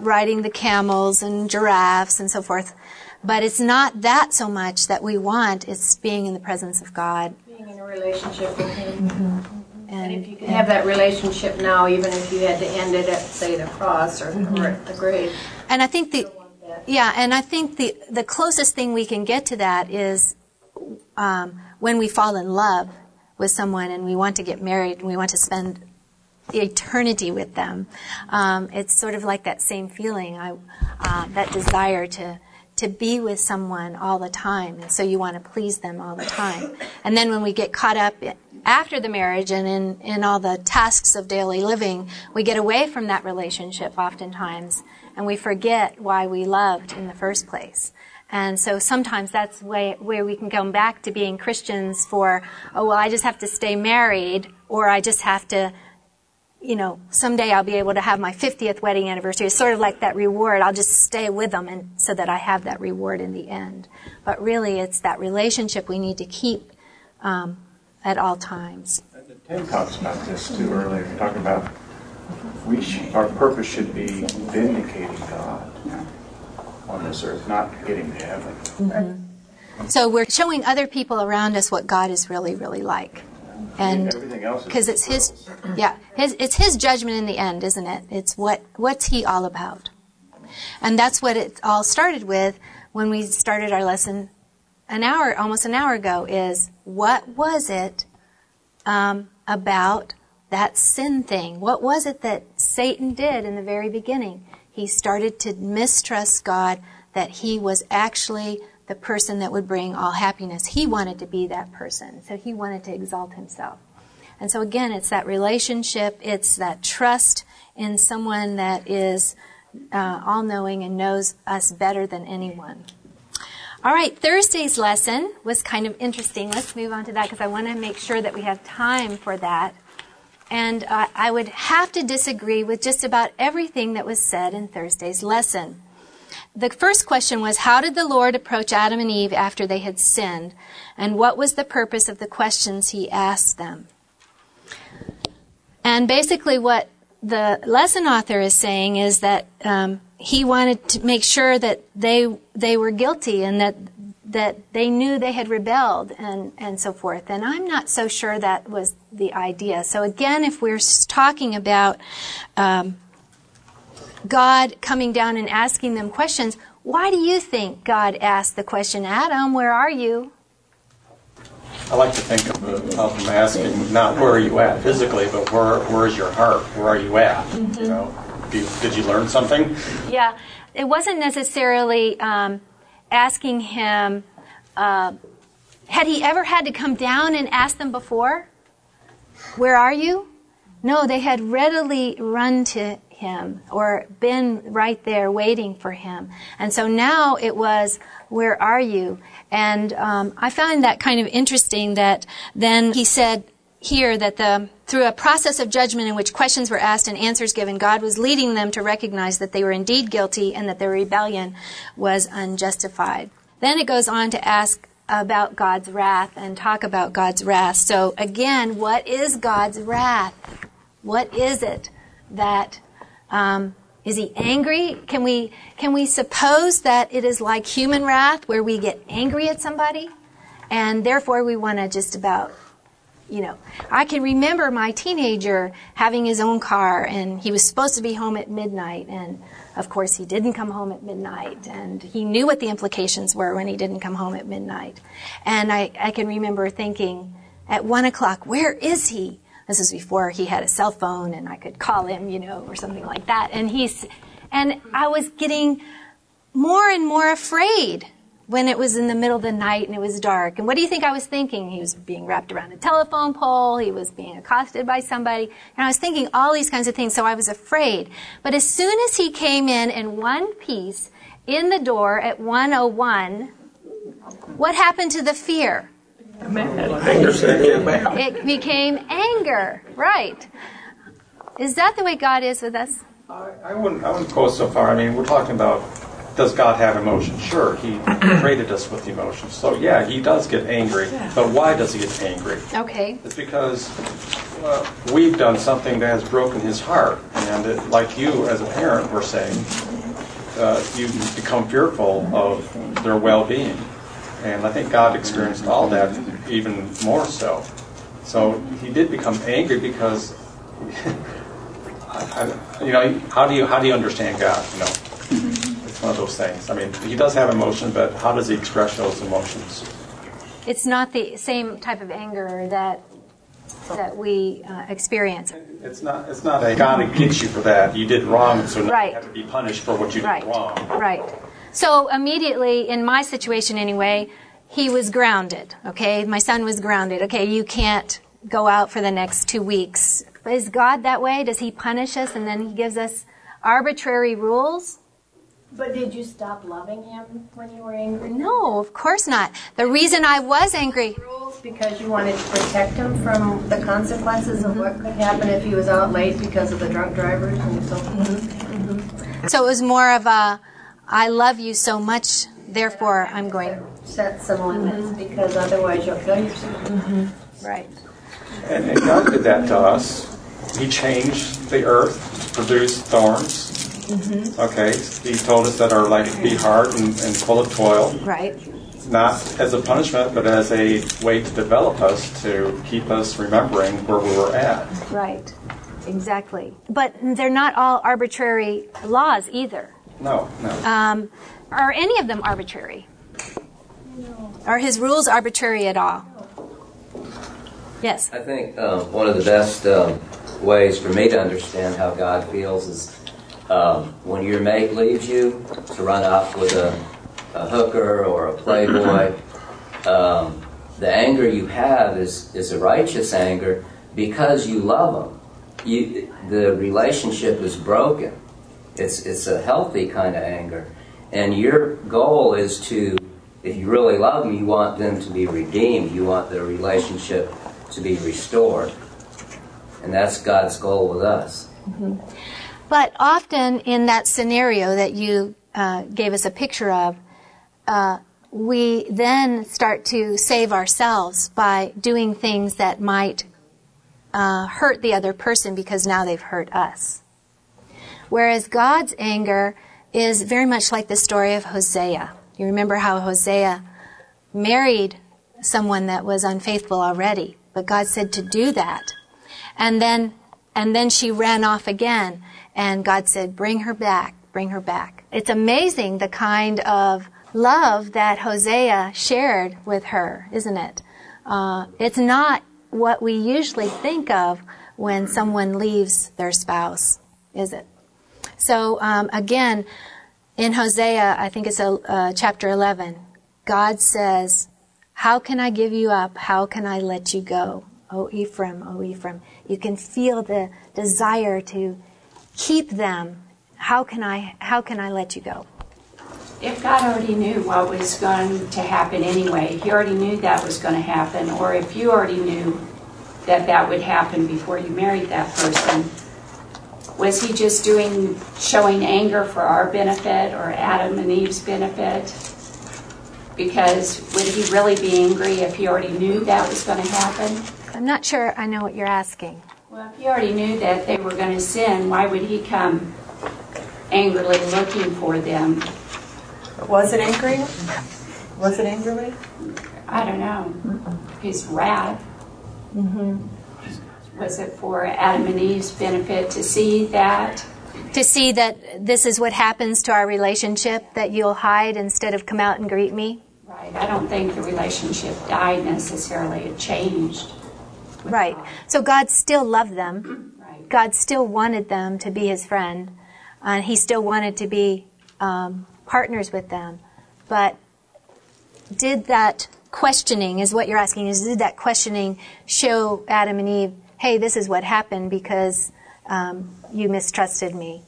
riding the camels and giraffes and so forth. But it's not that so much that we want, it's being in the presence of God. Being in a relationship with Him. Mm-hmm. And, and, if you can have that relationship now, even if you had to end it at, say, the cross or, mm-hmm. or at the grave. And I think the. Yeah, and I think the the closest thing we can get to that is um, when we fall in love with someone and we want to get married and we want to spend eternity with them. Um, it's sort of like that same feeling, I, uh, that desire to to be with someone all the time, and so you want to please them all the time. And then when we get caught up after the marriage and in, in all the tasks of daily living, we get away from that relationship oftentimes, and we forget why we loved in the first place. And so sometimes that's way, where we can come back to being Christians for, oh, well, I just have to stay married, or I just have to you know, someday I'll be able to have my 50th wedding anniversary. It's sort of like that reward. I'll just stay with them and so that I have that reward in the end. But really, it's that relationship we need to keep um, at all times. Tim talks about this too earlier, talking about we sh- our purpose should be vindicating God on this earth, not getting to heaven. Mm-hmm. So we're showing other people around us what God is really, really like and because it's his (laughs) yeah his, it's his judgment in the end isn't it? It's what what's he all about? And that's what it all started with when we started our lesson an hour almost an hour ago is what was it um, about that sin thing? What was it that satan did in the very beginning? He started to mistrust god that he was actually the person that would bring all happiness. He wanted to be that person, so he wanted to exalt himself. And so again, it's that relationship, it's that trust in someone that is uh, all knowing and knows us better than anyone. All right, Thursday's lesson was kind of interesting. Let's move on to that because I want to make sure that we have time for that. And uh, I would have to disagree with just about everything that was said in Thursday's lesson. The first question was How did the Lord approach Adam and Eve after they had sinned? And what was the purpose of the questions he asked them? And basically, what the lesson author is saying is that um, he wanted to make sure that they they were guilty and that that they knew they had rebelled and and so forth. And I'm not so sure that was the idea. So again, if we're talking about um, God coming down and asking them questions. Why do you think God asked the question, Adam, where are you? I like to think of, of him asking not where are you at physically, but where where is your heart? Where are you at? Mm-hmm. You know, did, did, you learn something? Yeah, it wasn't necessarily um, asking him. Uh, had he ever had to come down and ask them before? Where are you? No, they had readily run to him or been right there waiting for him. And so now it was, where are you? And um, I found that kind of interesting that then he said here that the through a process of judgment in which questions were asked and answers given, God was leading them to recognize that they were indeed guilty and that their rebellion was unjustified. Then it goes on to ask about God's wrath and talk about God's wrath. So again, what is God's wrath? What is it that um, is he angry? Can we can we suppose that it is like human wrath, where we get angry at somebody, and therefore we want to just about, you know, I can remember my teenager having his own car, and he was supposed to be home at midnight, and of course he didn't come home at midnight, and he knew what the implications were when he didn't come home at midnight, and I, I can remember thinking at one o'clock, where is he? This was before he had a cell phone and I could call him, you know, or something like that. And he's, and I was getting more and more afraid when it was in the middle of the night and it was dark. And what do you think I was thinking? He was being wrapped around a telephone pole. He was being accosted by somebody. And I was thinking all these kinds of things. So I was afraid. But as soon as he came in in one piece in the door at 101, what happened to the fear? It became anger, right? Is that the way God is with us? I, I wouldn't. I wouldn't go so far. I mean, we're talking about does God have emotions? Sure, He created us with emotions. So yeah, He does get angry. But why does He get angry? Okay. It's because uh, we've done something that has broken His heart, and it, like you as a parent were saying, uh, you become fearful of their well-being. And I think God experienced all that even more so. So he did become angry because, (laughs) you know, how do you how do you understand God? You know, it's one of those things. I mean, he does have emotion, but how does he express those emotions? It's not the same type of anger that that we uh, experience. It's not. It's not a God against you for that. You did wrong, so now Right. you have to be punished for what you did Right. wrong. Right. So immediately, in my situation anyway, he was grounded. Okay, my son was grounded. Okay, you can't go out for the next two weeks. Is God that way? Does he punish us and then he gives us arbitrary rules? But did you stop loving him when you were angry? No, of course not. The reason I was angry. Rules because you wanted to protect him from the consequences of what could happen if he was out late because of the drunk drivers and so forth. Mm-hmm. Mm-hmm. So it was more of a, I love you so much, therefore I'm going. Set some limits because otherwise you'll kill yourself. Mm-hmm. Right. And, and God did that to us. He changed the earth to produce thorns. Mm-hmm. Okay, He told us that our life would be hard and, and full of toil. Right. not as a punishment, but as a way to develop us, to keep us remembering where we were at. Right. Exactly. But they're not all arbitrary laws either. No, no. Um, are any of them arbitrary? No. Are his rules arbitrary at all? Yes. I think um, one of the best um, ways for me to understand how God feels is um, when your mate leaves you to run off with a, a hooker or a playboy. (clears throat) Um, the anger you have is, is a righteous anger because you love them. You, the relationship is broken. It's, it's a healthy kind of anger. And your goal is to, if you really love them, you want them to be redeemed. You want the relationship to be restored. And that's God's goal with us. But often in that scenario that you uh, gave us a picture of, uh, we then start to save ourselves by doing things that might uh, hurt the other person because now they've hurt us. Whereas God's anger is very much like the story of Hosea. You remember how Hosea married someone that was unfaithful already, but God said to do that. And then and then she ran off again and God said, "Bring her back, bring her back." It's amazing the kind of love that Hosea shared with her, isn't it? Uh, it's not what we usually think of when someone leaves their spouse, is it? So um, again, in Hosea, I think it's a, uh, chapter 11, God says, How can I give you up? How can I let you go? O Ephraim, O Ephraim. You can feel the desire to keep them. How can I, how can I let you go? If God already knew what was going to happen anyway, He already knew that was going to happen, or if you already knew that that would happen before you married that person, was He just doing, showing anger for our benefit or Adam and Eve's benefit? Because would He really be angry if He already knew that was going to happen? I'm not sure I know what you're asking. Well, if He already knew that they were going to sin, why would He come angrily looking for them? Was it angry? Was it angrily? I don't know. His wrath. Mm-hmm. Was it for Adam and Eve's benefit to see that? To see that this is what happens to our relationship, that you'll hide instead of come out and greet me? Right. I don't think the relationship died necessarily. It changed. Right. So God still loved them. Right. God still wanted them to be his friend. And he still wanted to be um, partners with them. But did that questioning, is what you're asking, is did that questioning show Adam and Eve, hey, this is what happened because um, you mistrusted me?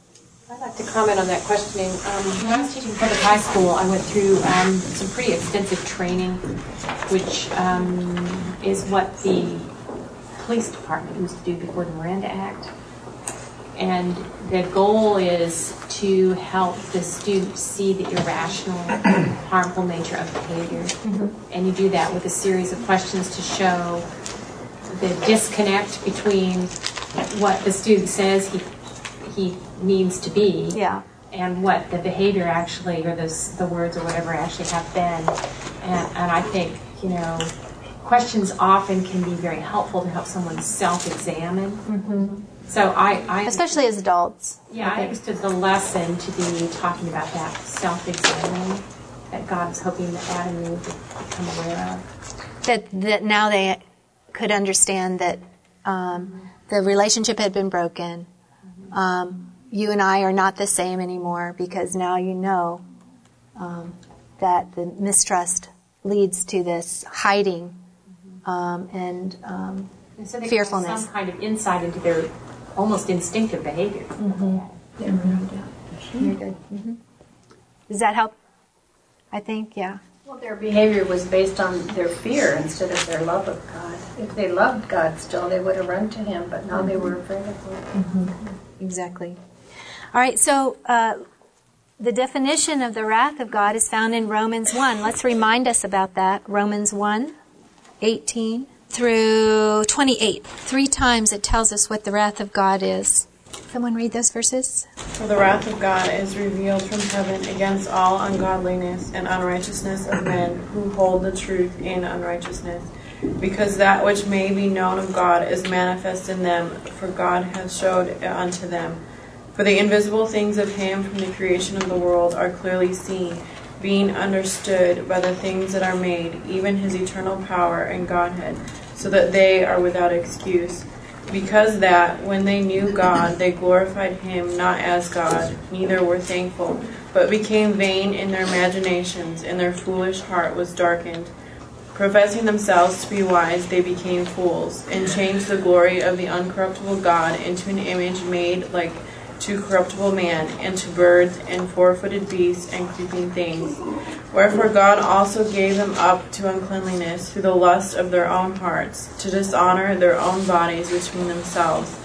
I'd like to comment on that questioning. Um, when I was teaching public high school, I went through um, some pretty extensive training, which um, is what the police department used to do before the Miranda Act. And the goal is to help the student see the irrational, harmful nature of behavior. And you do that with a series of questions to show the disconnect between what the student says he he means to be yeah. and what the behavior actually or the, the words or whatever actually have been and, and i think you know questions often can be very helpful to help someone self-examine Mm-hmm. So I, I especially as adults. Yeah, I understood the lesson to be talking about that self-examining that God was hoping that Adam and Eve would become aware of. That that now they could understand that um, the relationship had been broken. Um, you and I are not the same anymore because now you know um, that the mistrust leads to this hiding um, and, um, And so they fearfulness. some kind of insight into their almost instinctive behavior. Mm-hmm. Very good. hmm Does that help? I think, yeah. Well, their behavior was based on their fear instead of their love of God. If they loved God still, they would have run to Him, but now they were afraid of Him. Exactly. All right, so uh, the definition of the wrath of God is found in Romans 1. Let's remind us about that. Romans 1, 18 through 28. Three times it tells us what the wrath of God is. Someone read those verses? For the wrath of God is revealed from heaven against all ungodliness and unrighteousness of men who hold the truth in unrighteousness. Because that which may be known of God is manifest in them, for God hath showed it unto them. For the invisible things of him from the creation of the world are clearly seen, being understood by the things that are made, even his eternal power and Godhead, so that they are without excuse. Because that, when they knew God, they glorified him not as God, neither were thankful, but became vain in their imaginations, and their foolish heart was darkened. Professing themselves to be wise, they became fools, and changed the glory of the uncorruptible God into an image made like to corruptible man, and to birds, and four footed beasts, and creeping things. Wherefore God also gave them up to uncleanness through the lust of their own hearts, to dishonor their own bodies between themselves,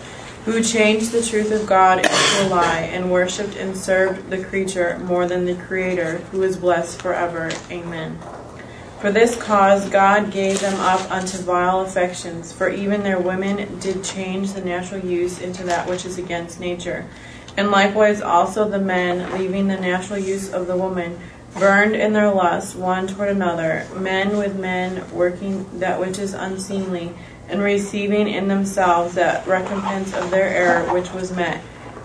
who changed the truth of God into a lie, and worshipped and served the creature more than the Creator, who is blessed forever. Amen. For this cause God gave them up unto vile affections, for even their women did change the natural use into that which is against nature. And likewise also the men, leaving the natural use of the woman, burned in their lust one toward another, men with men, working that which is unseemly, and receiving in themselves that recompense of their error which was met.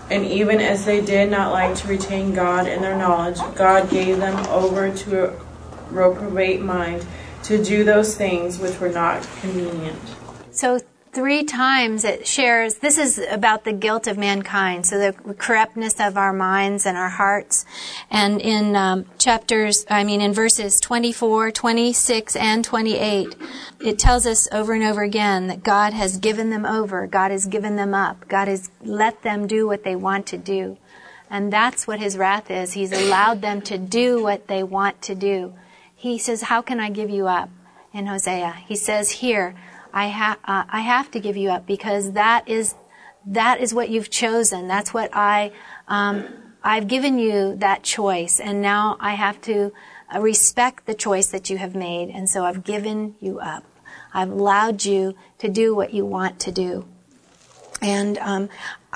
And even as they did not like to retain God in their knowledge, God gave them over to a reprobate mind to do those things which were not convenient. So three times it shares this is about the guilt of mankind so the corruptness of our minds and our hearts. And in um, chapters i mean in verses 24 26 and 28 it tells us over and over again that god has given them over god has given them up god has let them do what they want to do. And that's what his wrath is he's allowed them to do what they want to do he says how can i give you up in hosea he says here I, ha- uh, I have to give you up because that is that is what you've chosen. That's what I um, I've given you that choice, and now I have to uh, respect the choice that you have made, and so I've given you up. I've allowed you to do what you want to do. And um,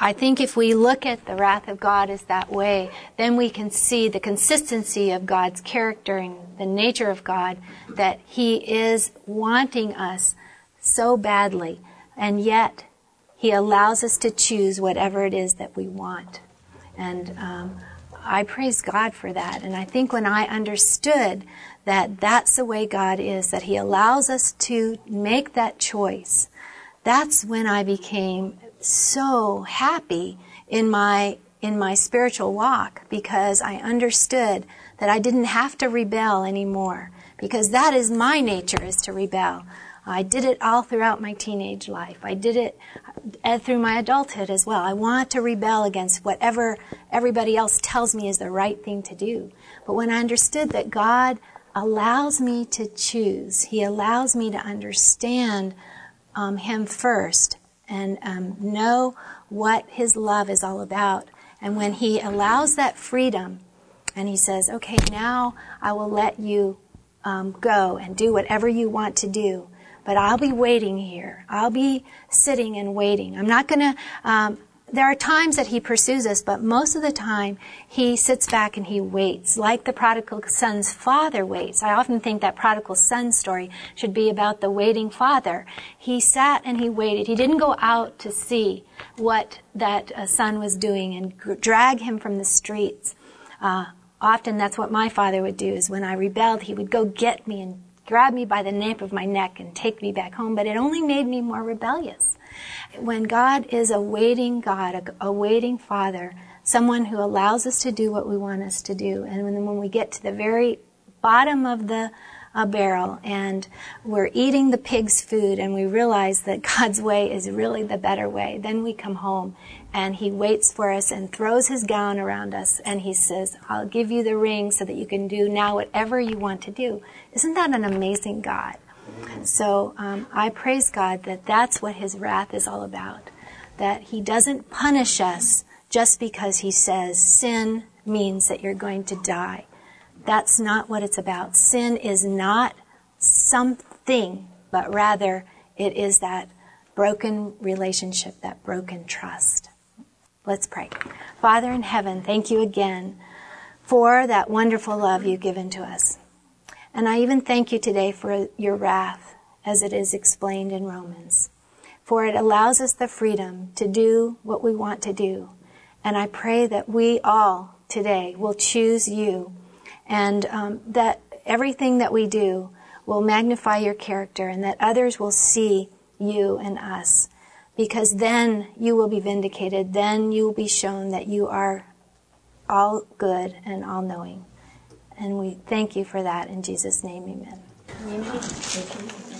I think if we look at the wrath of God as that way, then we can see the consistency of God's character and the nature of God, that He is wanting us so badly, and yet He allows us to choose whatever it is that we want. And um, I praise God for that. And I think when I understood that that's the way God is, that He allows us to make that choice, that's when I became so happy in my in my spiritual walk because I understood that I didn't have to rebel anymore because that is my nature is to rebel. I did it all throughout my teenage life. I did it uh, through my adulthood as well. I want to rebel against whatever everybody else tells me is the right thing to do. But when I understood that God allows me to choose, He allows me to understand um, Him first and um, know what His love is all about. And when He allows that freedom and He says, okay, now I will let you um, go and do whatever you want to do but I'll be waiting here. I'll be sitting and waiting. I'm not going to um, there are times that he pursues us, but most of the time he sits back and he waits, like the prodigal son's father waits. I often think that prodigal son story should be about the waiting father. He sat and he waited. He didn't go out to see what that uh, son was doing and g- drag him from the streets. Uh, often that's what my father would do is when I rebelled, he would go get me and grab me by the nape of my neck and take me back home, but it only made me more rebellious. When God is a waiting God, a, a waiting Father, someone who allows us to do what we want us to do, and when, when we get to the very bottom of the uh, barrel and we're eating the pig's food and we realize that (laughs) God's way is really the better way, then we come home and He waits for us and throws His gown around us and He says, I'll give you the ring so that you can do now whatever you want to do. Isn't that an amazing God? So um, I praise God that that's what His wrath is all about. That He doesn't punish us just because He says sin means that you're going to die. That's not what it's about. Sin is not something, but rather it is that broken relationship, that broken trust. Let's pray. Father in heaven, thank you again for that wonderful love you've given to us. And I even thank you today for your wrath as it is explained in Romans. For it allows us the freedom to do what we want to do. And I pray that we all today will choose you and um, that everything that we do will magnify your character and that others will see you and us. Because then you will be vindicated. Then you will be shown that you are all good and all knowing. And we thank you for that in Jesus' name, amen. Amen.